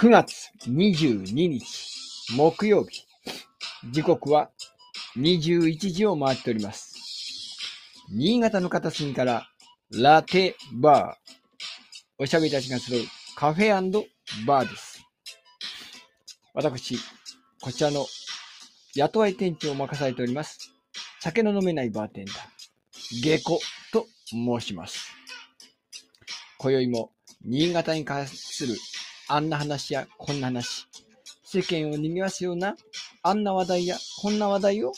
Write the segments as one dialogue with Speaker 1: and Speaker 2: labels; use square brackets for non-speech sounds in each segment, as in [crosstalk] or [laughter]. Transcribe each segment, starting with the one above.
Speaker 1: 9月22日木曜日。時刻は21時を回っております。新潟の片隅からラテバー。おしゃべりたちが集うカフェバーです。私、こちらの雇わい店長を任されております。酒の飲めないバーテンダー、下戸と申します。今宵も新潟に関するあんな話やこんな話、世間を賑わすようなあんな話題やこんな話題を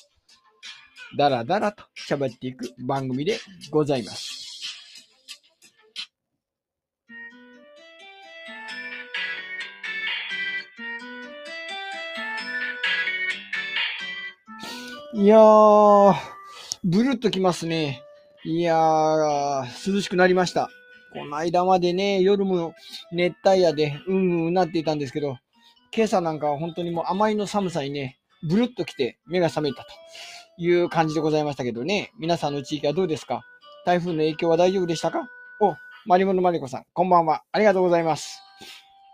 Speaker 1: だらだらと喋っていく番組でございます。いやー、ブルッときますね。いやー、涼しくなりました。この間までね、夜も熱帯夜でうんうんなっていたんですけど、今朝なんかは本当にもう甘いの寒さにね、ブルッときて目が覚めたという感じでございましたけどね。皆さんの地域はどうですか？台風の影響は大丈夫でしたか？お、マリモのマリコさん、こんばんは。ありがとうございます。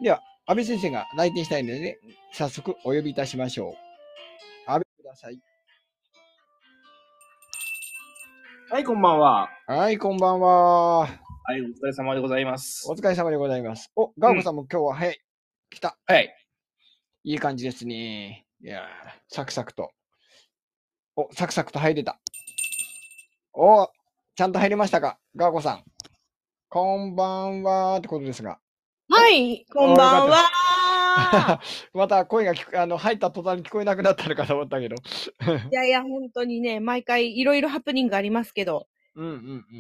Speaker 1: では、安倍先生が来店したいので、ね、早速お呼びいたしましょう。安倍ください。
Speaker 2: はい、こんばんは。
Speaker 1: はい、こんばんは。
Speaker 2: はい、お疲れ様でございます
Speaker 1: お。疲れ様でございます。お、ガオコさんも今日は早い。来た。
Speaker 2: はい。
Speaker 1: いい感じですね。いやー、サクサクと。お、サクサクと入れた。お、ちゃんと入れましたか？ガーコさん。こんばんはってことですが。
Speaker 3: はい、こんばんは。[laughs]
Speaker 1: また声があの入った途端に聞こえなくなったのかと思ったけど。
Speaker 3: いやいや、本当にね、毎回いろいろハプニングありますけど、
Speaker 1: うんうんう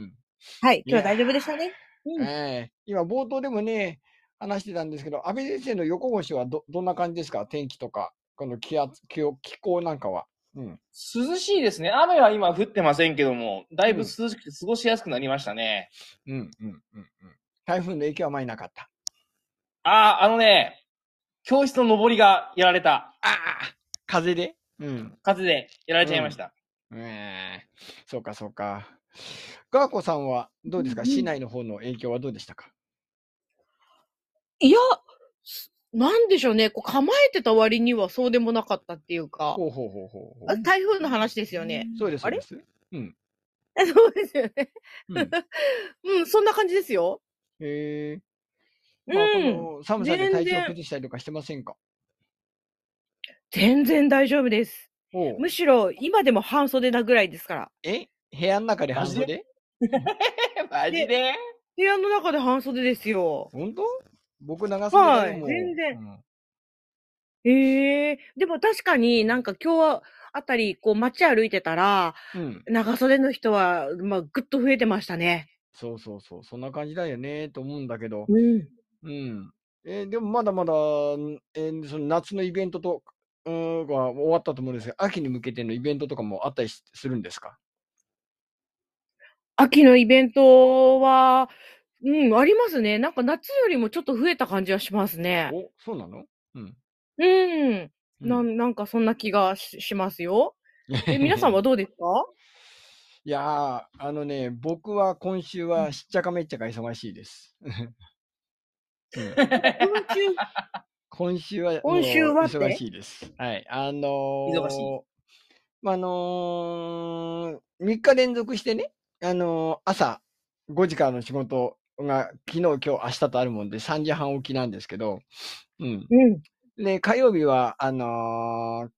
Speaker 1: ん。
Speaker 3: はい、今日は大丈夫でしたね。うん
Speaker 1: ええ今冒頭でもね、話してたんですけど、安倍先生の横越しはどどんな感じですか？天気とか、この気圧気温気候なんかは。うん。
Speaker 2: 涼しいですね。雨は今降ってませんけども、だいぶ涼しくて過ごしやすくなりましたね。
Speaker 1: うんうんうんうん。台風の影響はあまりなかった。
Speaker 2: ああ、あのね、教室の上りがやられた。
Speaker 1: ああ風で？うん。
Speaker 2: 風でやられちゃいました。
Speaker 1: ええそうかそうか。ガーコさんはどうですか、
Speaker 3: うんうん
Speaker 1: 市内の方の影響はどうでしたか？
Speaker 3: いや、すなんでしょうね、こう構えてた割にはそうでもなかったっていうか、
Speaker 1: ほうほうほうほう。
Speaker 3: 台風の話ですよね。
Speaker 1: そうです、そ
Speaker 3: あれ？
Speaker 1: うです。うん。[laughs]
Speaker 3: そうですよね。
Speaker 1: うん、[laughs]
Speaker 3: うん、そんな感じですよ。
Speaker 1: へえ。
Speaker 3: うん
Speaker 1: まあ、この寒さで体調崩したりとかしてませんか？
Speaker 3: 全然大丈夫です。むしろ今でも半袖なぐらいですから。
Speaker 1: え？部屋の中で半袖？[laughs]
Speaker 2: マジで？
Speaker 3: 部屋の中で半袖ですよ。
Speaker 1: 本当？僕長袖
Speaker 3: はい。全然
Speaker 1: うん
Speaker 3: ええでも確かになんか今日あたり、こう街歩いてたら、
Speaker 1: うん。
Speaker 3: 長袖の人は、まあ、ぐっと増えてましたね。
Speaker 1: そうそうそう。そんな感じだよね、と思うんだけど。
Speaker 3: うん。
Speaker 1: うん。えーでもまだまだ、んえーその夏のイベントと、うーん、は終わったと思うんですが、秋に向けてのイベントとかもあったりしするんですか？
Speaker 3: 秋のイベントは、うん、ありますね。なんか夏よりもちょっと増えた感じはしますね。
Speaker 1: お、そうなの？うん。
Speaker 3: うん。
Speaker 1: う
Speaker 3: なんんなんかそんな気がししますよ。え、[laughs] 皆さんはどうですか？
Speaker 1: いやー、あのね、僕は今週はしっちゃかめっちゃか忙しいです。[laughs] うん
Speaker 3: 今週、
Speaker 1: 今週は、
Speaker 3: 今週はって？
Speaker 1: もう忙しいです。はい。あのー、
Speaker 2: 忙しい
Speaker 1: まあ、あのー、3日連続してね、あのー朝5時からの仕事が昨日、今日、明日とあるもんで3時半起きなんですけど、うん。
Speaker 3: うん。
Speaker 1: で、火曜日は、あのー、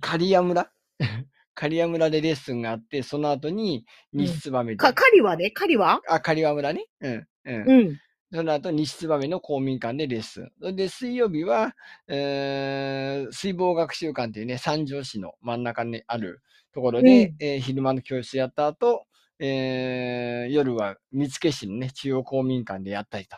Speaker 1: 刈谷村？[laughs] 刈谷村でレッスンがあって、その後に西燕で、
Speaker 3: か、狩りはね、狩りは
Speaker 1: あ、刈谷村ね。うん。うん。
Speaker 3: うん。
Speaker 1: その後、西燕の公民館でレッスン。で、水曜日は、えー水防学習館っていうね、三条市の真ん中にあるところで、
Speaker 3: うん
Speaker 1: えー昼間の教室やった後、えー夜は見附市のね、中央公民館でやったりと。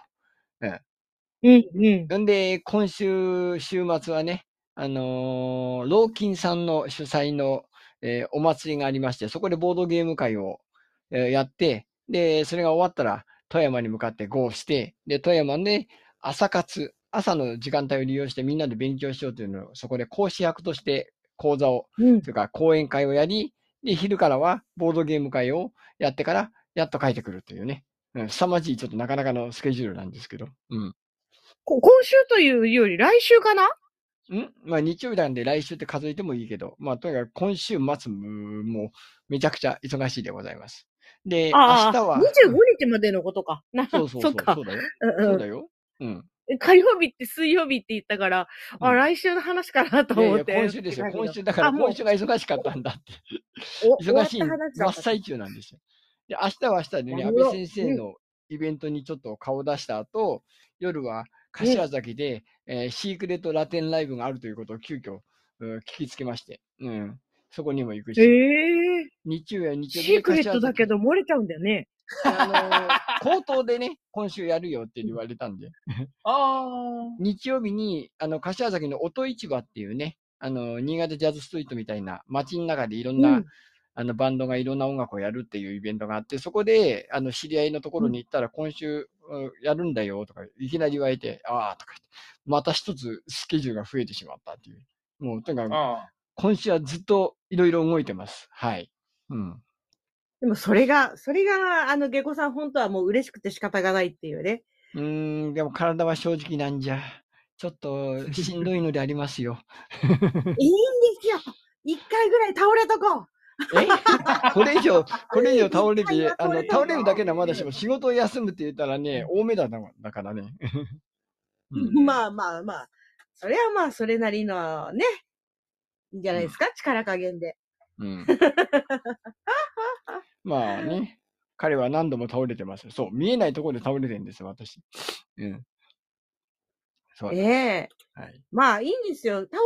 Speaker 3: うん、うん。
Speaker 1: んで、今週、週末はね、あのー、ローキンさんの主催の、えーお祭りがありまして、そこでボードゲーム会を、えーやって、で、それが終わったら、富山に向かって GO して、で、富山で朝活、朝の時間帯を利用してみんなで勉強しようというのを、そこで講師役として講座を、
Speaker 3: うん
Speaker 1: というか講演会をやり、で、昼からはボードゲーム会をやってから、やっと帰ってくるというね、うん、凄まじいちょっとなかなかのスケジュールなんですけど、うん。
Speaker 3: こ今週というより来週かな？ん？
Speaker 1: まあ日曜日なんで来週って数えてもいいけど、まあとにかく今週末もうめちゃくちゃ忙しいでございます。で、明日は。
Speaker 3: 25日までのことか。な
Speaker 1: そうそうそう。そうだよ。そうだよ。うん。[laughs]
Speaker 3: 火曜日って水曜日って言ったから、あ、
Speaker 1: うん
Speaker 3: 来週の話かなと
Speaker 1: いやいや、
Speaker 3: 思って。
Speaker 1: 今週ですよ。今週だから今週が忙しかったんだって。
Speaker 3: お [laughs]
Speaker 1: 忙しい真っ最中なんですよ。で、明日は明日でね、安倍先生のイベントにちょっと顔出した後、夜は柏崎で、えーシークレットラテンライブがあるということを急遽、うん聞きつけまして、うん。そこにも行くし、
Speaker 3: ええ
Speaker 1: 日曜や日曜日
Speaker 3: シークレットだけ
Speaker 1: ど、
Speaker 3: ど漏れちゃうんだよね。
Speaker 1: あのー口頭でね、今週やるよって言われたんで、
Speaker 2: あ
Speaker 1: 日曜日に、あの、柏崎の音市場っていうね、あの、新潟ジャズストリートみたいな街の中でいろんな、
Speaker 3: うん
Speaker 1: あの、バンドがいろんな音楽をやるっていうイベントがあって、そこで、あの、知り合いのところに行ったら、今週、うんやるんだよとか、いきなり言われて、ああ、とか言って、また一つスケジュールが増えてしまったっていう。もう、とにか
Speaker 2: あ。
Speaker 1: く、
Speaker 2: ああ。
Speaker 1: 今週はずっといろいろ動いてます。はい。うん。
Speaker 3: でもそれが、それが、あの、下戸さん本当はもう嬉しくて仕方がないっていうね。
Speaker 1: うーん、でも体は正直なんじゃ。ちょっとしんどいのでありますよ。[laughs]
Speaker 3: いいんですよ一回ぐらい倒れとこう
Speaker 1: え？これ以上、これ以上 [laughs] 倒れてあの、
Speaker 3: 倒れ
Speaker 1: るだけならまだしも、仕事を休むって言ったらね、多めだな、だからね。[laughs] うん
Speaker 3: まあまあまあ。それはまあ、それなりのね、いいんじゃないですか、力加減で。
Speaker 1: うん。まあね、彼は何度も倒れてます。そう、見えないところで倒れてるんですよ、私。うん。そう
Speaker 3: ええ
Speaker 1: はい。
Speaker 3: まあいいんですよ。倒れ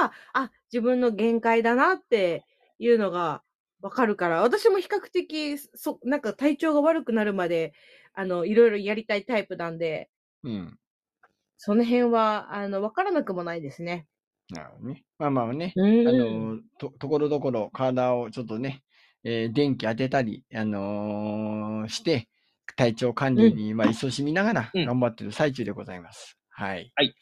Speaker 3: たら、あ、自分の限界だなっていうのがわかるから、私も比較的、そ、なんか体調が悪くなるまで、あの、いろいろやりたいタイプなんで、
Speaker 1: うん。
Speaker 3: その辺は、あの、わからなくもないですね。
Speaker 1: なるほどね。まあまあね、
Speaker 3: うん
Speaker 1: あの、と、ところどころ体をちょっとね、えー電気当てたり、あのーして、体調管理に、まあ、勤しみながら
Speaker 2: うん
Speaker 1: 頑張ってる最中でございます。はい。
Speaker 2: はい。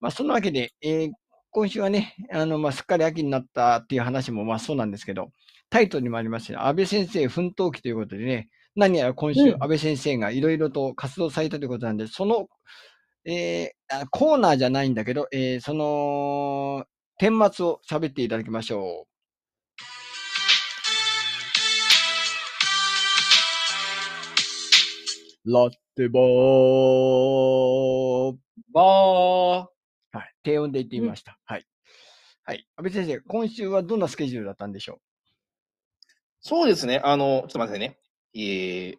Speaker 1: まあ、そんなわけで、えー今週はね、あの、まあ、すっかり秋になったっていう話も、まあ、そうなんですけど、タイトルにもありますよ、安倍先生奮闘記ということでね、何やら今週、
Speaker 3: うん
Speaker 1: 安倍先生がいろいろと活動されたということなんで、その、えーあコーナーじゃないんだけど、えーその、顛末を喋っていただきましょう。ラッテバー。
Speaker 2: ばー。
Speaker 1: はい。低音で言ってみました。はい。はい。安倍先生、今週はどんなスケジュールだったんでしょ
Speaker 2: そうですね。あの、ちょっと待ってね。えー、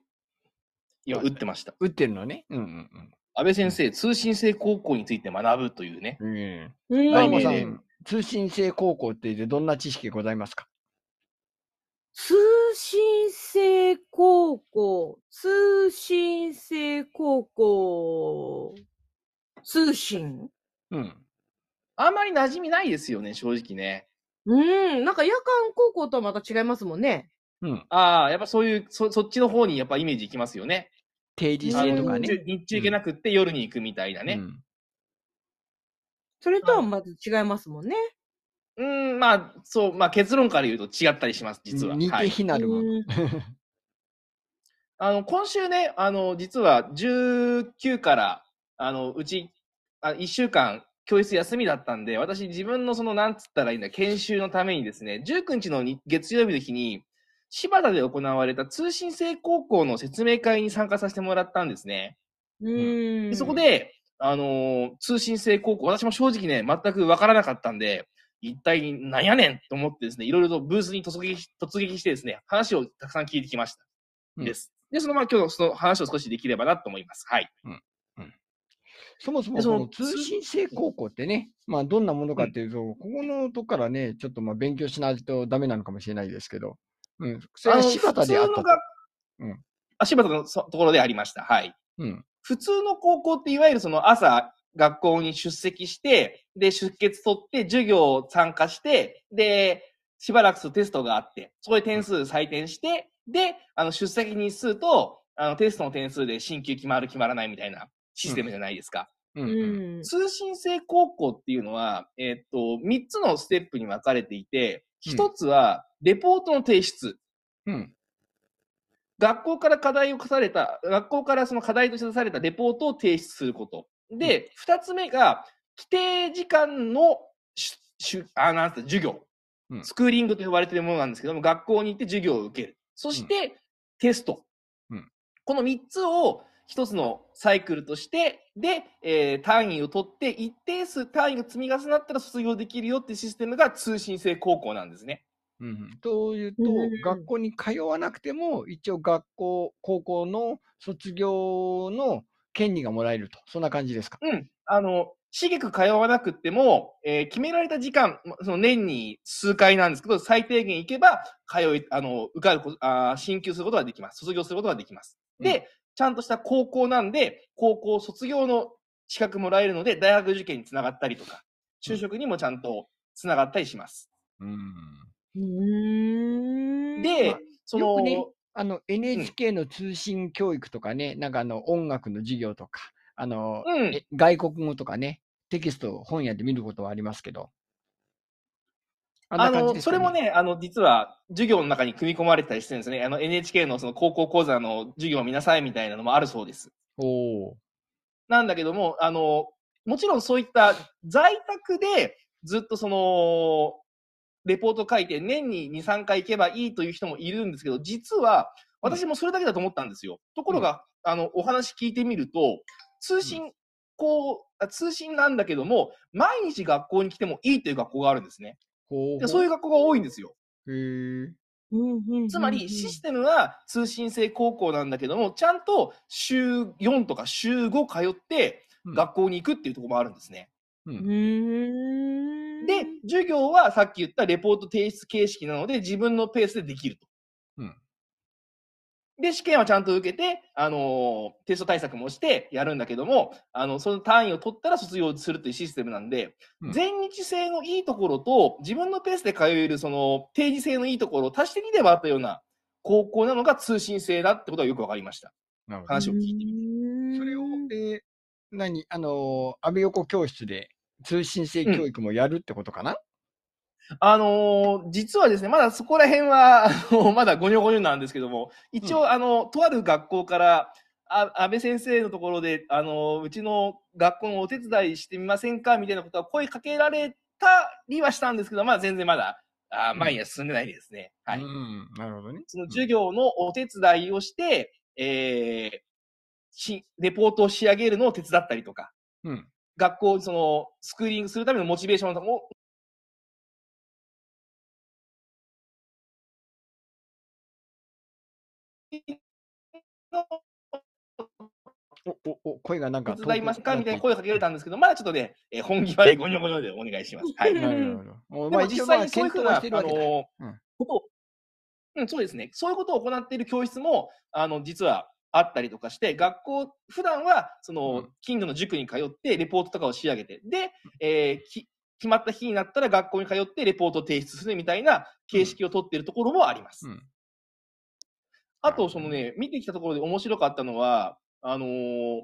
Speaker 2: 今、打ってました。
Speaker 1: う打ってるのね。うんうん
Speaker 2: 安倍先生、通信制高校について学ぶというね。
Speaker 1: うん。
Speaker 2: 題名で
Speaker 1: さん、通信制高校って言ってどんな知識ございますか？
Speaker 3: 通信制高校、通信制高校、通信？
Speaker 1: うん。
Speaker 2: あんまり馴染みないですよね、正直ね。
Speaker 3: うん、なんか夜間高校とはまた違いますもんね。
Speaker 1: うん。
Speaker 2: ああ、やっぱそういう、そそっちの方にやっぱイメージいきますよね。
Speaker 1: 定時制とかね。
Speaker 2: 日中日中行けなくって夜に行くみたいなね。
Speaker 1: うん。
Speaker 3: それとはまず違いますもんね。
Speaker 2: うん、まあ、そう、まあ結論から言うと違ったりします、実は。
Speaker 1: 似て
Speaker 2: はい。
Speaker 1: 非なるもの。
Speaker 3: う [laughs] ん
Speaker 2: あの、今週ね、あの、実は19から、あの、うち、あ1週間、教室休みだったんで、私自分のその、なんつったらいいんだ、研修のためにですね、19日のに月曜日の日に、柴田で行われた通信制高校の説明会に参加させてもらったんですね。
Speaker 3: うん
Speaker 2: でそこ、で、あのー通信制高校、私も正直ね、全くわからなかったんで、一体なんやねんと思ってですね、いろいろとブースに突撃突撃してですね、話をたくさん聞いてきました。
Speaker 1: うん
Speaker 2: です。で、そのまま今日その話を少しできればなと思います。はい。
Speaker 1: そもそも
Speaker 2: でその
Speaker 1: この通信制高校ってね、まあどんなものかっていうと、ここのとこからね、ちょっとまあ勉強しないとダメなのかもしれないですけど、うん。それは柴田であったと。うん
Speaker 2: あ、柴田のそところでありました。はい。
Speaker 1: うん。
Speaker 2: 普通の高校っていわゆるその朝学校に出席して、で、出欠取って授業参加して、で、しばらくするとテストがあって、そこで点数採点して、で、あの、出席日数と、あの、テストの点数で進級決まる決まらないみたいなシステムじゃないですか。
Speaker 1: うん。
Speaker 3: う
Speaker 1: うん
Speaker 3: ん。
Speaker 2: 通信制高校っていうのは、えーっと、3つのステップに分かれていて、
Speaker 1: うん
Speaker 2: 1つは、レポートの提出。
Speaker 1: うん。
Speaker 2: 学校から課題を課された、学校からその課題として出されたレポートを提出すること。で、二つ目が、規定時間のしあなん授業、
Speaker 1: うん。
Speaker 2: スクーリングと呼ばれているものなんですけども、学校に行って授業を受ける。そして、テスト。
Speaker 1: うん。
Speaker 2: この三つを一つのサイクルとして、で、えー単位を取って、一定数単位が積み重なったら卒業できるよっていうシステムが通信制高校なんですね。
Speaker 1: うんうん。というと、
Speaker 3: うん。
Speaker 1: 学校に通わなくても、一応学校、高校の卒業の権利がもらえると。そんな感じですか？
Speaker 2: うん。あの、しげく通わなくっても、えー決められた時間、まその年に数回なんですけど、最低限行けば、通い、あの、受かるこあー進級することができます。卒業することができます。で、ちゃんとした高校なんで、高校卒業の資格もらえるので、大学受験につながったりとか、就職にもちゃんとつながったりします。
Speaker 1: うん。
Speaker 3: うーん。
Speaker 2: で、
Speaker 1: まあ
Speaker 2: その、
Speaker 1: よくねあの、NHK の通信教育とかね、なんかあの、音楽の授業とか、あの、
Speaker 2: うん
Speaker 1: え外国語とかね、テキストを本屋で見ることはありますけど。あん
Speaker 2: あ
Speaker 1: な感じ
Speaker 2: の、それも、ね、あの、実は、授業の中に組み込まれてたりしてるんですね。あの、NHK のその高校講座の授業を見なさいみたいなのもあるそうです。
Speaker 1: おお
Speaker 2: なんだけども、あの、もちろんそういった在宅でずっとその、レポート書いて年に2、3回行けばいいという人もいるんですけど、実は私もそれだけだと思ったんですよ。ところが、あの、お話聞いてみると、通信、こう、あ通信なんだけども、毎日学校に来てもいいという学校があるんですね。
Speaker 1: ほう
Speaker 2: でそういう学校が多いんですよ。
Speaker 1: へえ。
Speaker 2: つまり、システムは通信制高校なんだけども、ちゃんと週4とか週5通って
Speaker 1: うん
Speaker 2: 学校に行くっていうところもあるんですね。
Speaker 1: う。
Speaker 3: ん。
Speaker 2: で、授業はさっき言ったレポート提出形式なので、自分のペースでできると。
Speaker 1: うん
Speaker 2: で、試験はちゃんと受けて、あのーテスト対策もしてやるんだけども、あの、その単位を取ったら卒業するというシステムなんで、
Speaker 1: うん
Speaker 2: 全日制のいいところと、自分のペースで通える、その、定時制のいいところを足して2で割ったような高校なのが通信制だってことがよくわかりました。話を聞いてみて。
Speaker 3: て
Speaker 1: それを、えー何？あのー、安倍横教室で通信制教育もやるってことかな、
Speaker 2: あのー実はですね、まだそこら辺は、あの [laughs] まだごにょごにょなんですけども、一応、
Speaker 1: うん
Speaker 2: あの、とある学校から、あ安倍先生のところで、あのうちの学校のお手伝いしてみませんかみたいなことは声かけられたりはしたんですけど、まあ全然まだ、あ前には進んでないですね。はい。
Speaker 1: うん、なるほどね。
Speaker 2: その授業のお手伝いをして、えーし、レポートを仕上げるのを手伝ったりとか、
Speaker 1: うん。
Speaker 2: 学校、その、スクーリングするためのモチベーションを
Speaker 1: お、お、お、声がなんか
Speaker 2: 手伝いますか？みたいな
Speaker 1: 声
Speaker 2: 声をかけられたんですけど、まだちょっとね、えー本気はでごにょごにょでお願いします。はい。で
Speaker 1: なるほど。お
Speaker 2: も実際にそういうふうな、あ
Speaker 1: してるわけだ。
Speaker 2: の
Speaker 1: うん
Speaker 2: ことを、うん、そうですね。そういうことを行っている教室も、あの、実はあったりとかして、学校、普段は、その、
Speaker 1: うん
Speaker 2: 近所の塾に通って、レポートとかを仕上げて、で、えーき決まった日になったら学校に通ってレポートを提出するみたいな形式をとっているところもあります。
Speaker 1: うん
Speaker 2: あと、そのね、見てきたところで面白かったのは、あのー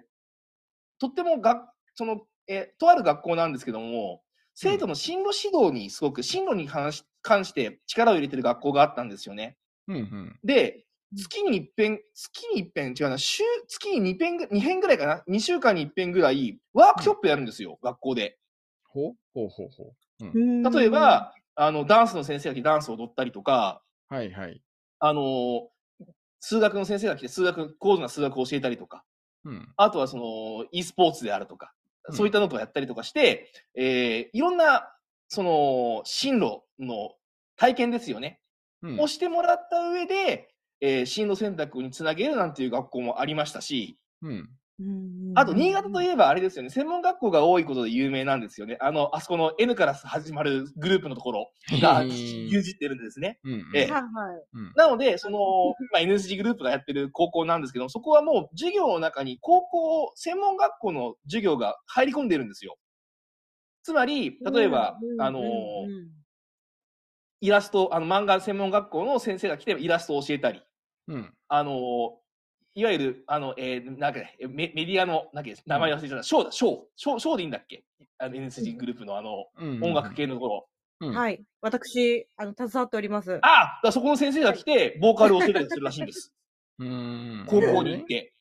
Speaker 2: とってもが、その、えーとある学校なんですけども、生徒の進路指導にすごく、進路に関し関して力を入れてる学校があったんですよね。
Speaker 1: うんうん。
Speaker 2: で、月に一遍、月に一遍、違うな、週、月に二遍ぐ、二遍ぐらいかな ?2 週間に一遍ぐらい、ワークショップやるんですよ、学校で。
Speaker 1: ほうほうほうほう。うん。
Speaker 2: 例えば、あの、ダンスの先生が来てダンスを踊ったりとか、
Speaker 1: はいはい。
Speaker 2: あのー数学の先生が来て数学、高度な数学を教えたりとか、
Speaker 1: うん。
Speaker 2: あとはその、e スポーツであるとか、
Speaker 1: うん
Speaker 2: そういったのとかやったりとかして、えーいろんな、その、進路の体験ですよね。
Speaker 1: うん
Speaker 2: をしてもらった上で、えー進路選択につなげるなんていう学校もありましたし、
Speaker 1: うん。
Speaker 2: あと、新潟といえばあれですよね、専門学校が多いことで有名なんですよね。あの、あそこの N から始まるグループのところが牛耳ってるんですね。
Speaker 1: うんうん。
Speaker 2: ええ
Speaker 3: はいはい。
Speaker 1: うん
Speaker 2: なので、その、まあ、NSG グループがやってる高校なんですけど、そこはもう授業の中に高校、専門学校の授業が入り込んでるんですよ。つまり、例えば、あの、イラスト、あの、漫画専門学校の先生が来てイラストを教えたり、
Speaker 1: うん。
Speaker 2: あの、いわゆる、あの、えーなんかね、メメディアの、なんか名前忘れちゃった、ショーだ、ショー、ショー、ショーでいいんだっけ？あの NSG グループのあの、
Speaker 1: うん
Speaker 2: 音楽系のところ。
Speaker 1: うん
Speaker 3: はい。私、あの、携わっております。
Speaker 2: あだからそこの先生が来て、ボーカルを教えたりするらしいんです。[laughs]
Speaker 1: うん。
Speaker 2: 高校に行って。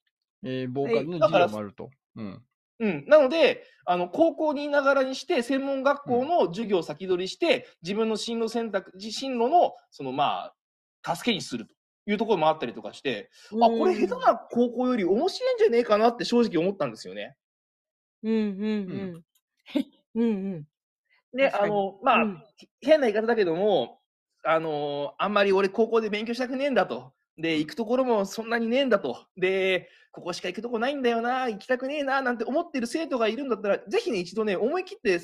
Speaker 1: えー、ボーカルの授業もあると。うん。
Speaker 2: うん。なので、あの、高校にいながらにして、専門学校の授業を先取りして、自分の進路選択、進路の、その、まあ、助けにするというところもあったりとかして、あ、これ下手な高校より面白いんじゃねえかなって正直思ったんですよね。
Speaker 3: うんうんうん。うんうん。
Speaker 2: で、あの、まあ、
Speaker 3: うん
Speaker 2: 変な言い方だけども、あのあんまり俺高校で勉強したくねえんだと。で、行くところもそんなにねえんだと。で、ここしか行くとこないんだよな、行きたくねえな、なんて思ってる生徒がいるんだったら、ぜひね、一度ね、思い切って、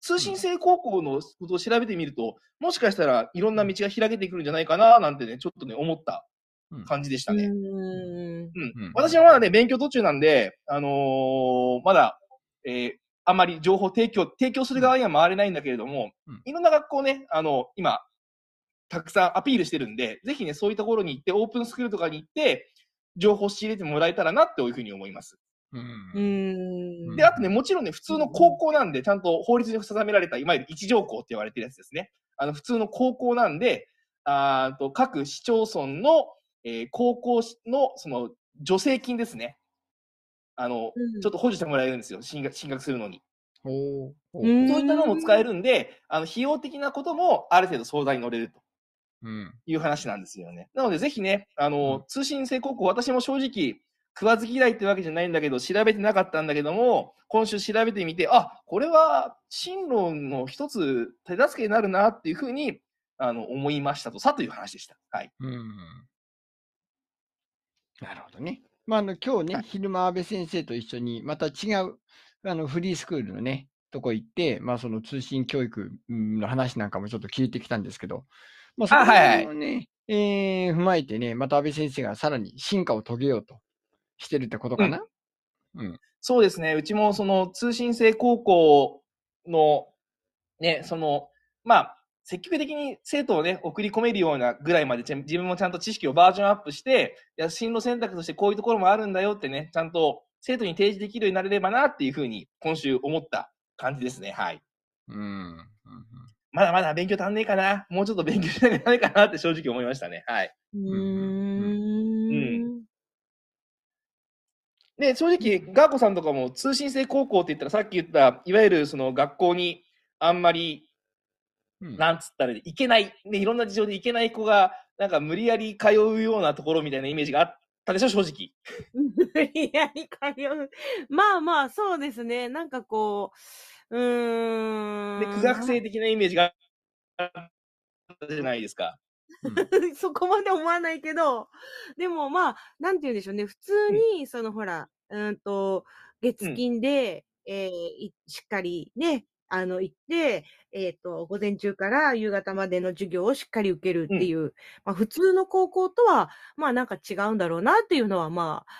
Speaker 2: 通信制高校のことを調べてみると、もしかしたらいろんな道が開けてくるんじゃないかな、なんてね、ちょっとね、思った感じでしたね。
Speaker 3: うん。
Speaker 2: 私はまだね、勉強途中なんで、あのーまだ、えーあんまり情報提供、提供する側には回れないんだけれども、
Speaker 1: うん。
Speaker 2: いろんな学校ね、あの、今、たくさんアピールしてるんで、ぜひね、そういったところに行って、オープンスクールとかに行って、情報を仕入れてもらえたらなっていうふうに思います。
Speaker 1: うん
Speaker 3: うん。
Speaker 2: で、あとね、もちろんね、普通の高校なんで、ちゃんと法律に定められた、いわゆる一条校って言われてるやつですね。あの、普通の高校なんで、あーと各市町村の、えー高校の、その、助成金ですね。あの、
Speaker 3: うん
Speaker 2: ちょっと補助してもらえるんですよ、進学進学するのに。そういったのも使えるんで、あの、費用的なこともある程度相談に乗れると
Speaker 1: うん
Speaker 2: いう話なんですよね。なので、ぜひね、あの、
Speaker 1: うん
Speaker 2: 通信制高校、私も正直、食わず嫌いってわけじゃないんだけど、調べてなかったんだけども、今週調べてみて、あ、これは進路の一つ手助けになるなっていうふうに、あの、思いましたとさという話でした。はい。
Speaker 1: うんなるほどね。まあ、あの今日ね、
Speaker 2: はい
Speaker 1: 昼間、安倍先生と一緒に、また違うあのフリースクールのね、とこ行って、まあ、その通信教育うんの話なんかもちょっと聞いてきたんですけど、まあ、そこ
Speaker 2: あはいはい
Speaker 1: をね、えー踏まえてね、また安倍先生がさらに進化を遂げようとしてるってことかな？
Speaker 2: そうですね。うちもその通信制高校の、ね、その、まあ、積極的に生徒をね、送り込めるようなぐらいまで自分もちゃんと知識をバージョンアップして、いや、進路選択としてこういうところもあるんだよってね、ちゃんと生徒に提示できるようになれればなっていうふうに今週思った感じですね。はい。
Speaker 1: うんうん
Speaker 2: まだまだ勉強足んねえかな。もうちょっと勉強しなきゃいけないかなって正直思いましたね。はい。
Speaker 3: う
Speaker 2: うんで、正直、ガーコさんとかも通信制高校って言ったら、さっき言った、いわゆるその学校にあんまり
Speaker 1: うん
Speaker 2: なんつったらいけない、ね、いろんな事情でいけない子が、なんか無理やり通うようなところみたいなイメージがあったでしょ、正直。
Speaker 3: 無理やり通う。まあまあ、そうですね。なんかこう、うーん。
Speaker 2: で、苦学生的なイメージがあったじゃないですか。[laughs]
Speaker 3: そこまで思わないけど、でもまあ、なんて言うんでしょうね。普通に、そのほら、うんと、月金で、えーいしっかりね、あの、行って、えっ、と、午前中から夕方までの授業をしっかり受けるっていう、まあ普通の高校とは、まあなんか違うんだろうなっていうのは、まあ、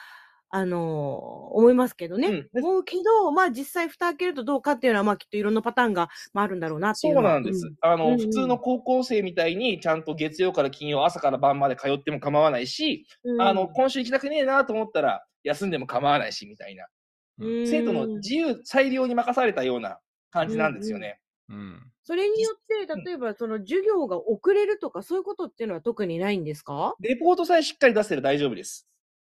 Speaker 3: あのー思いますけどね。
Speaker 2: うん
Speaker 3: 思うけど、まあ実際蓋開けるとどうかっていうのは、まあきっといろんなパターンが、まあ、あるんだろうなって
Speaker 2: そ
Speaker 3: いううのは。
Speaker 2: なんです。
Speaker 3: う
Speaker 2: あの、
Speaker 3: うんうん
Speaker 2: 普通の高校生みたいに、ちゃんと月曜から金曜、朝から晩まで通っても構わないし、
Speaker 3: うん
Speaker 2: あの、今週行きたくねえなと思ったら、休んでも構わないし、みたいな。
Speaker 1: うん
Speaker 2: 生徒の自由、裁量に任されたような感じなんですよね。
Speaker 1: うん
Speaker 3: それによって、例えばその授業が遅れるとか、そういうことっていうのは特にないんですか？
Speaker 2: レポートさえしっかり出せれば大丈夫です。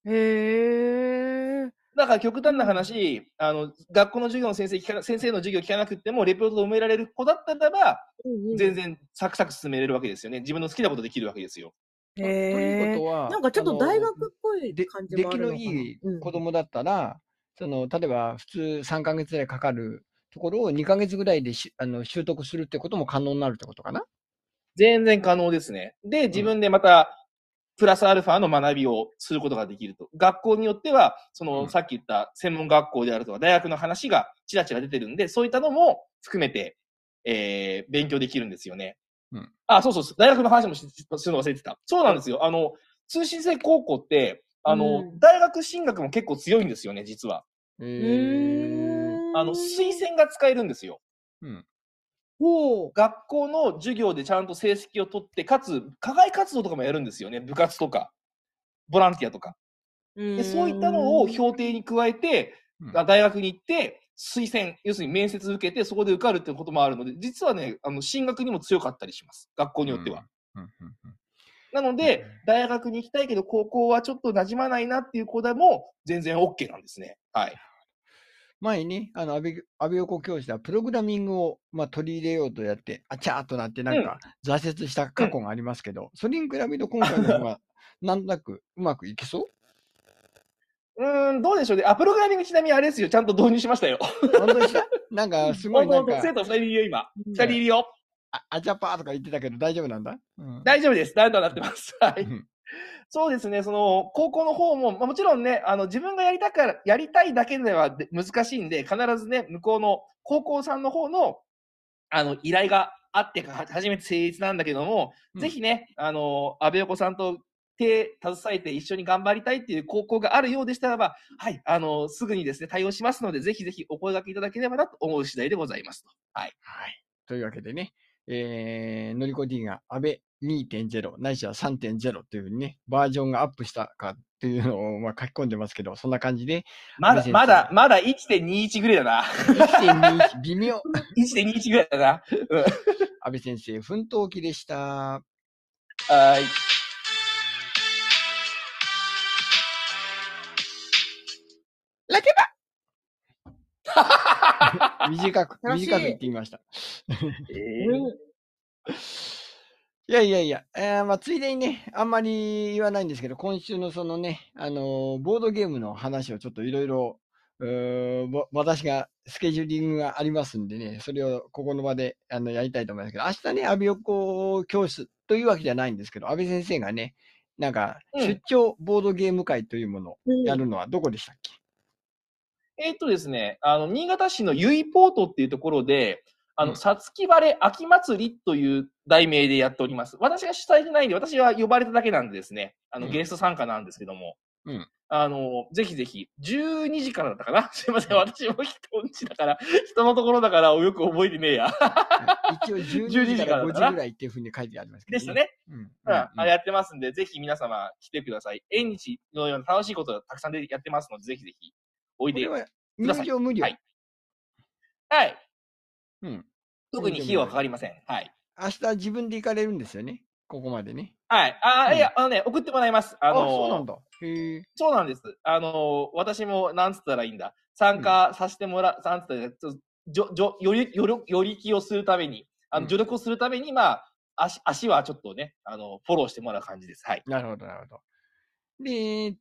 Speaker 3: へえ。
Speaker 2: だから極端な話、あの、学校の授業の先生聞かな、先生の授業聞かなくても、レポートで埋められる子だったらば、
Speaker 3: うんうん
Speaker 2: 全然サクサク進めれるわけですよね。自分の好きなことできるわけですよ。
Speaker 1: ということは、
Speaker 3: なんかちょっと大学っぽい
Speaker 1: で
Speaker 3: 感じもあるのかな。
Speaker 1: のいい
Speaker 3: うん
Speaker 1: 子供だったら、その例えば普通3ヶ月ぐらいかかるところを2ヶ月ぐらいでしあの習得するってことも可能になるってことかな？
Speaker 2: 全然可能ですね。で、自分でまた、プラスアルファの学びをすることができると。学校によっては、その、
Speaker 1: うん
Speaker 2: さっき言った専門学校であるとか、大学の話がちらちら出てるんで、そういったのも含めて、えー、勉強できるんですよね。
Speaker 1: うん
Speaker 2: あ、そうそうそう、大学の話もしするの忘れてた。そうなんですよ。あの、通信制高校って、あの、
Speaker 3: うん
Speaker 2: 大学進学も結構強いんですよね、実は。
Speaker 1: へ
Speaker 2: あの、推薦が使えるんですよ。
Speaker 1: うん。
Speaker 2: 学校の授業でちゃんと成績を取って、かつ、課外活動とかもやるんですよね。部活とか、ボランティアとか。でそういったのを評定に加えて、大学に行って、推薦、要するに面接受けて、そこで受かるっていうこともあるので、実はね、あの進学にも強かったりします。学校によっては。。なので、大学に行きたいけど、高校はちょっと馴染まないなっていう子でも、全然 OK なんですね。はい。
Speaker 1: 前に、あの、安倍、安倍横教室ではプログラミングを、まあ、取り入れようとやって、あちゃーっとなって、なんか、挫折した過去がありますけど、それに比べると今回の方が、[laughs] なんとなくうまくいけそう？
Speaker 2: うーん、どうでしょうね。あ、プログラミングちなみにあれですよ。ちゃんと導入しましたよ。
Speaker 1: 本当にしたなんか、すごいなんか
Speaker 2: 生、徒2人いるよ、今。2人いるよ。
Speaker 1: ああちゃぱーとか言ってたけど大丈夫なんだ、うん、
Speaker 2: 大丈夫です。なんとなってます。はい。
Speaker 1: うん
Speaker 2: そうですね、その、高校の方も、まあ、もちろんね、あの、自分がやりたから、やりたいだけではで難しいんで、必ずね、向こうの高校さんの方の、あの、依頼があってか、初めて成立なんだけども、
Speaker 1: うん
Speaker 2: ぜひね、あの、安倍横さんと手携えて一緒に頑張りたいっていう高校があるようでしたらば、はい、あの、すぐにですね、対応しますので、ぜひぜひお声掛けいただければなと思う次第でございますと。はい。
Speaker 1: はい。というわけでね、えー、のりこ D が安倍2.0ないしは3.0というふうにね、バージョンがアップしたかっていうのを [laughs] まあ書き込んでますけど、そんな感じで、
Speaker 2: まだ、まだ、まだ1.21ぐらいだな。
Speaker 1: 1.21微妙。[laughs]
Speaker 2: 1.21ぐらいだな。うん。
Speaker 1: 安倍先生、奮闘期でした。
Speaker 2: はーい。
Speaker 1: ラケバ [laughs] 短く、短く言ってみました。
Speaker 2: え
Speaker 3: うん
Speaker 1: いやいやいや、えーまあ、ついでにね、あんまり言わないんですけど、今週のそのね、あのーボードゲームの話をちょっといろいろ、私がスケジューリングがありますんでね、それをここの場であのやりたいと思いますけど、明日ね、安倍横教室というわけじゃないんですけど、安倍先生がね、なんか、
Speaker 2: うん。
Speaker 1: 出張ボードゲーム会というものを
Speaker 3: うん。
Speaker 1: やるのはどこでしたっけ、
Speaker 2: えーっとですね、あの、新潟市の由比ポートっていうところで、あの、
Speaker 1: うん。
Speaker 2: さつき晴れ秋祭りという題名でやっております。私が主催じゃないんで、私は呼ばれただけなんでですね、あの、
Speaker 1: うん
Speaker 2: ゲスト参加なんですけども、
Speaker 1: うん
Speaker 2: あの、ぜひぜひ、12時からだったかな？[laughs] すいません、私も人んちだから、人のところだからよく覚えてねえや。
Speaker 1: 一応12
Speaker 2: 12
Speaker 1: 時から5
Speaker 2: 時
Speaker 1: ぐらいっていうふうに書いてありますけど、
Speaker 2: でした。ね。
Speaker 1: うん。
Speaker 2: うん、やってますんで、ぜひ皆様来てください。縁日のような楽しいことがたくさんでやってますので、ぜひぜひ、おいで。ください
Speaker 1: 入場無料。
Speaker 2: はいはい。
Speaker 1: うん。
Speaker 2: 特に費用はかかりません。はい。
Speaker 1: 明日自分で行かれるんですよね。ここまでね。
Speaker 2: はい。あ、
Speaker 1: うん
Speaker 2: いや、あのね、送ってもらいます。あ
Speaker 1: あ
Speaker 2: の
Speaker 1: そうなんだ。へえ。
Speaker 2: そうなんです。あの私も、なんつったらいいんだ。参加させてもら、なんつったらいいんだちょじょ、じょ、より、より、より気をするために、あの、
Speaker 1: うん
Speaker 2: 助力をするために、まあ、足、足はちょっとね、あの、フォローしてもらう感じです。はい。
Speaker 1: なるほど、なるほど。で、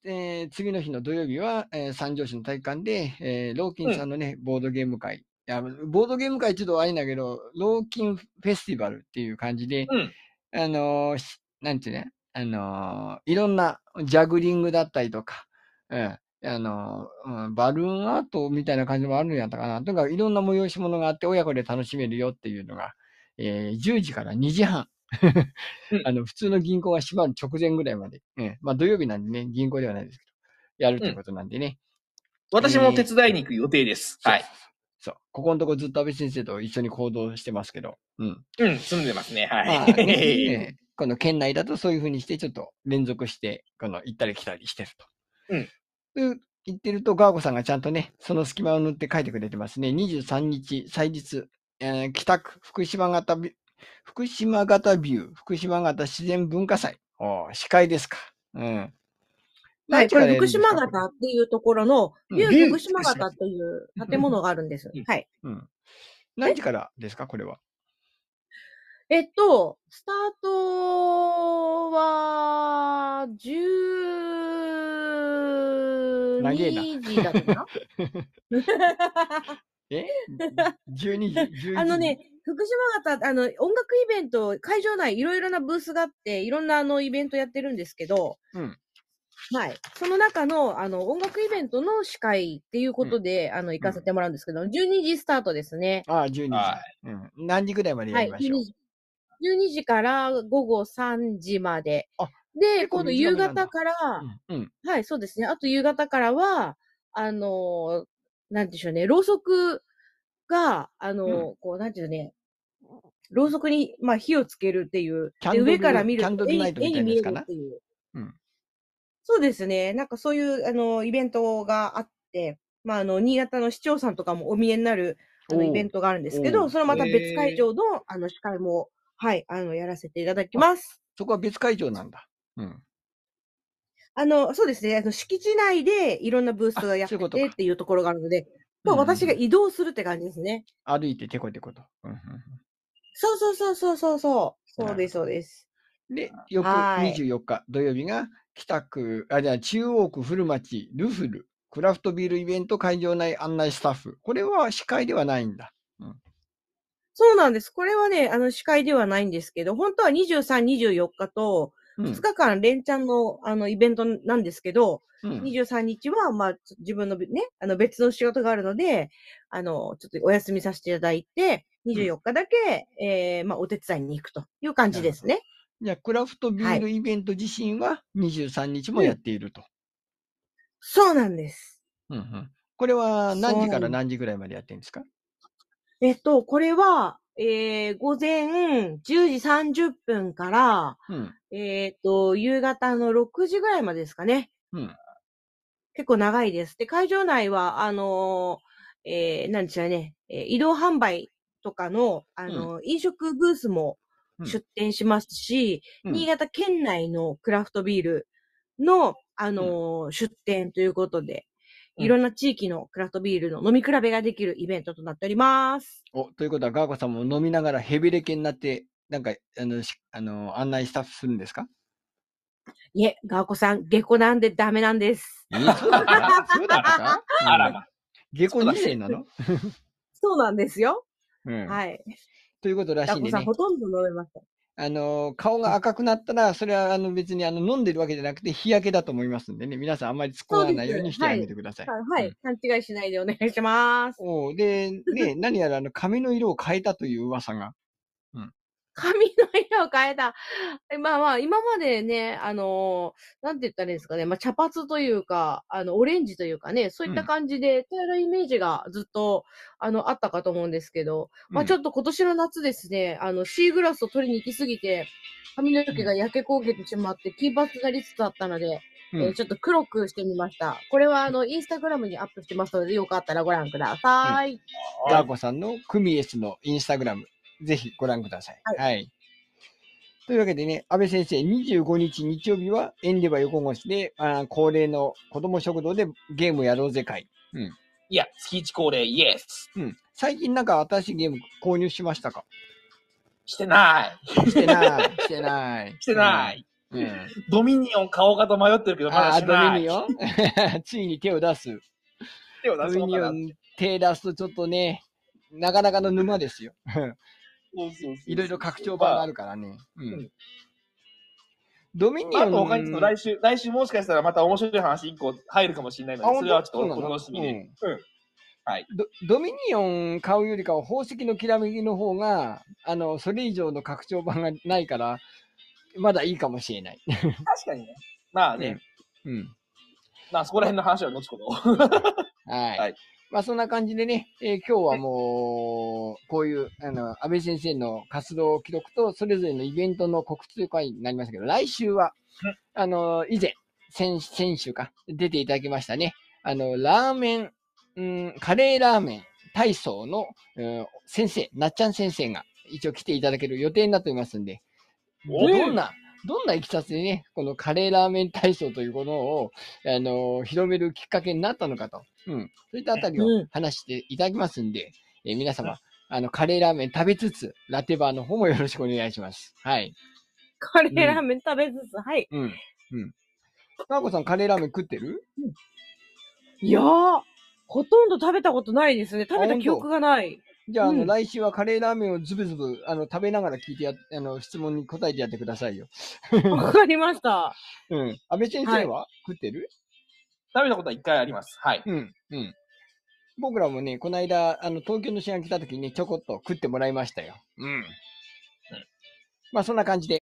Speaker 1: えー次の日の土曜日は、えー三条市の体育館で、えーローキンさんのね、ボードゲーム会。いや、ボードゲーム会ちょっとあれだけど、ローキンフェスティバルっていう感じで、
Speaker 2: うん。
Speaker 1: あのなんていうね、あのーいろんなジャグリングだったりとか、うん、あのバルーンアートみたいな感じもあるんやったかな。とにかくいろんな催し物があって、親子で楽しめるよっていうのが、えー10時から2時半。
Speaker 2: うん [laughs]
Speaker 1: あの、普通の銀行が閉まる直前ぐらいまで。うん、まあ土曜日なんでね、銀行ではないですけど、やるということなんでね。
Speaker 2: 私も手伝いに行く予定です。はい。
Speaker 1: そう。ここのとこずっと安倍先生と一緒に行動してますけど、うん。
Speaker 2: うん、住んでますね。は
Speaker 1: まあ
Speaker 2: い。[laughs]
Speaker 1: ねえこの県内だとそういうふうにして、ちょっと連続して、この行ったり来たりしてると。
Speaker 2: うん。
Speaker 1: で言ってると、ガーゴさんがちゃんとね、その隙間を塗って書いてくれてますね。23日、祭日、えー北区福島型ビ、福島型ビュー、福島型自然文化祭。おー司会ですか。うん。
Speaker 3: はい、これ福島
Speaker 1: 型
Speaker 3: 型っていうところの、
Speaker 1: うん
Speaker 3: ビュ
Speaker 2: ビュー
Speaker 3: ー福島型という建物があるんです
Speaker 2: うん。
Speaker 3: はい。
Speaker 1: うん。何時からですか、これは？
Speaker 3: えっと、スタートは、
Speaker 1: 長えな
Speaker 3: 12時だったかな？[laughs]
Speaker 1: え ?12 時 ?11 時？
Speaker 3: あのね、、福島型、あの、音楽イベント、会場内いろいろなブースがあって、いろんなあのイベントやってるんですけど、
Speaker 1: うん
Speaker 3: はい。その中の、あの、音楽イベントの司会っていうことで、あの、行かせてもらうんですけど、12時スタートですね。
Speaker 1: ああ、12時、
Speaker 2: は
Speaker 1: うん。何時ぐらいまでや
Speaker 3: はい。
Speaker 1: りましょう
Speaker 3: ？12時。12時から午後3時まで。
Speaker 1: あ
Speaker 3: で、今度夕方から、
Speaker 1: うん。うん。
Speaker 3: はい、そうですね。あと夕方からは、あのーなんでしょうね、ろうそくが、あのーこう、なんていうのね、ろうそくに、まあ、火をつけるっていう、で
Speaker 1: キャンドル
Speaker 3: 上から見ると絵に見えるっていう。
Speaker 1: うん
Speaker 3: そうですね。なんかそういう、あの、イベントがあって、まあ、あの、新潟の市長さんとかもお見えになる、あの、イベントがあるんですけど、それはまた
Speaker 2: へ
Speaker 3: 別
Speaker 2: ー
Speaker 3: 会場の、あの、司会も、はい、あの、やらせていただきます。
Speaker 1: そこは別会場なんだ。うん。
Speaker 3: あの、そうですね。あの、敷地内でいろんなブースがやっててっていうところがあるので、と私が移動するって感じですね。
Speaker 1: 歩いててこてこと。うんうん
Speaker 3: そうそうそうそうそうそうです、そうです。
Speaker 1: うんで、翌
Speaker 3: はい
Speaker 1: 24日土曜日が北区、あ、じゃあ中央区古町ルフル、クラフトビールイベント会場内案内スタッフ。これは司会ではないんだ。
Speaker 3: そうなんです。これはね、あの、司会ではないんですけど、本当は23、24日と、
Speaker 1: うん
Speaker 3: 2日間連チャンの、あの、イベントなんですけど、
Speaker 1: うん
Speaker 3: 23日は、まあ、自分のね、あの、別の仕事があるので、あの、ちょっとお休みさせていただいて、24日だけ、えー、まあ、お手伝いに行くという感じですね。
Speaker 1: じゃあ、クラフトビールイベント自身は23日もやっていると。
Speaker 3: そうなんです。
Speaker 1: うんうんこれは何時から何時ぐらいまでやってるんですか？
Speaker 3: えっと、これは、えー、午前10時30分から、
Speaker 1: うん。
Speaker 3: えっと、夕方の6時ぐらいまでですかね。
Speaker 1: うん。
Speaker 3: 結構長いです。で、会場内は、あのーえー、なんでしょうね、えー移動販売とかの、あのー飲食ブースも
Speaker 1: うん
Speaker 3: 出店しますし、
Speaker 1: うん
Speaker 3: 新潟県内のクラフトビールの、あのー出店ということで、
Speaker 2: うん
Speaker 3: いろんな地域のクラフトビールの飲み比べができるイベントとなっております。
Speaker 1: お、ということは、ガーコさんも飲みながらヘビレケになって、なんか、あの、しあの案内スタッフするんですか？
Speaker 3: いえ、ガーコさん、下戸なんでダメなんです。
Speaker 1: えそうだったそうだったか [laughs]
Speaker 2: あらま。
Speaker 1: 下校2世なの？
Speaker 3: そうなんですよ。
Speaker 1: うん。
Speaker 3: はい。
Speaker 1: ということらしいんでね
Speaker 3: ほ。とんど飲めました。
Speaker 1: あの、顔が赤くなったら、それはあの別にあの飲んでるわけじゃなくて日焼けだと思いますんでね、皆さんあんまり突っ込まないようにしてあげてください。
Speaker 3: はい、はい
Speaker 1: うん
Speaker 3: 勘違いしないでお願いします。
Speaker 1: おうで、ね、何やらあの髪の色を変えたという噂が。
Speaker 3: 髪の色を変えた。[laughs] えまあまあ、今までね、あのーなんて言ったらいいんですかね、まあ茶髪というか、あの、オレンジというかね、そういった
Speaker 1: うん。
Speaker 3: 感じで、茶色いイメージがずっと、あの、あったかと思うんですけど、まあちょ
Speaker 1: っ
Speaker 3: っと今年の夏ですね、あの、シーグラスを取りに行きすぎて、髪の毛が焼け焦げてしまって、金髪になりつつあったので、
Speaker 1: と、
Speaker 3: えーちょっと黒くしてみました。これはあの、インスタグラムにアップしてますので、よかったらご覧ください。
Speaker 1: ガーコさんのクミエスのインスタグラム、ぜひご覧ください。
Speaker 3: はい
Speaker 1: はい。というわけでね、安倍先生、25日日曜日はエンデバ横越しで、あー恒例の子供食堂でゲームやろうぜ会。
Speaker 2: いや、月一恒例、イエス。
Speaker 1: うん。最近なんか新しいゲーム購入しましたか？
Speaker 2: してない。
Speaker 1: してない。[laughs] してない。
Speaker 2: してない。
Speaker 1: うん。うん
Speaker 2: ドミニオン買おうかと迷ってるけど、まだ
Speaker 1: ああ、
Speaker 2: してない。
Speaker 1: ドミニオン？[laughs] ついに手を出す。
Speaker 2: 手を
Speaker 1: ド
Speaker 2: 出そうかな。
Speaker 1: ミニオン手出すとちょっとね、なかなかの沼ですよ。いろいろ拡張版があるからね。う
Speaker 2: うん
Speaker 1: ん。ドミニ
Speaker 2: まあ、
Speaker 1: オン。
Speaker 2: あと他に来週、来週もしかしたらまた面白い話一個入るかもしれないの
Speaker 1: あ
Speaker 2: で、それはちょっとお楽しみで。
Speaker 1: そう
Speaker 2: うん。
Speaker 1: ドドミニオン買うよりかは宝石のきらめきの方が、あの、それ以上の拡張版がないから、まだいいかもしれない。
Speaker 2: 確かにね。まあね、
Speaker 1: うん。
Speaker 2: まあそこら辺の話は後ほど。
Speaker 1: はい。
Speaker 2: はい
Speaker 1: まあそんな感じでね、えー今日はもう、こういう、あの、安倍先生の活動記録と、それぞれのイベントの告知会になりましたけど、来週は、あの、以前、先、先週か、出ていただきましたね。あの、ラーメン、うん、カレーラーメン体操の、うん先生、なっちゃん先生が一応来ていただける予定になっておりますんで、
Speaker 2: お
Speaker 1: どんな、どんないきさつでね、このカレーラーメン体操というものを、あの、広めるきっかけになったのかと。うん。そういったあたりを
Speaker 3: うん
Speaker 1: 話していただきますんで、えー皆様、あの、カレーラーメン食べつつ、ラテバーの方もよろしくお願いします。はい。
Speaker 3: カレーラーメン食べつつ、はい。
Speaker 1: うん。うん。かーこさん、カレーラーメン食ってる？
Speaker 3: いやー、ほとんど食べたことないですね。食べた記憶がない。
Speaker 1: じゃあ、あの、
Speaker 3: うん
Speaker 1: 来週はカレーラーメンをズブズブ、あの、食べながら聞いてや、あの、質問に答えてやってくださいよ。
Speaker 3: わかりました。[laughs]
Speaker 1: うん。安倍先生は、食ってる？
Speaker 2: 食べたことは一回あります。はい。
Speaker 1: うん。うん。僕らもね、この間、あの、東京の試合来た時にね、ちょこっと食ってもらいましたよ。うん。まあ、そんな感じで、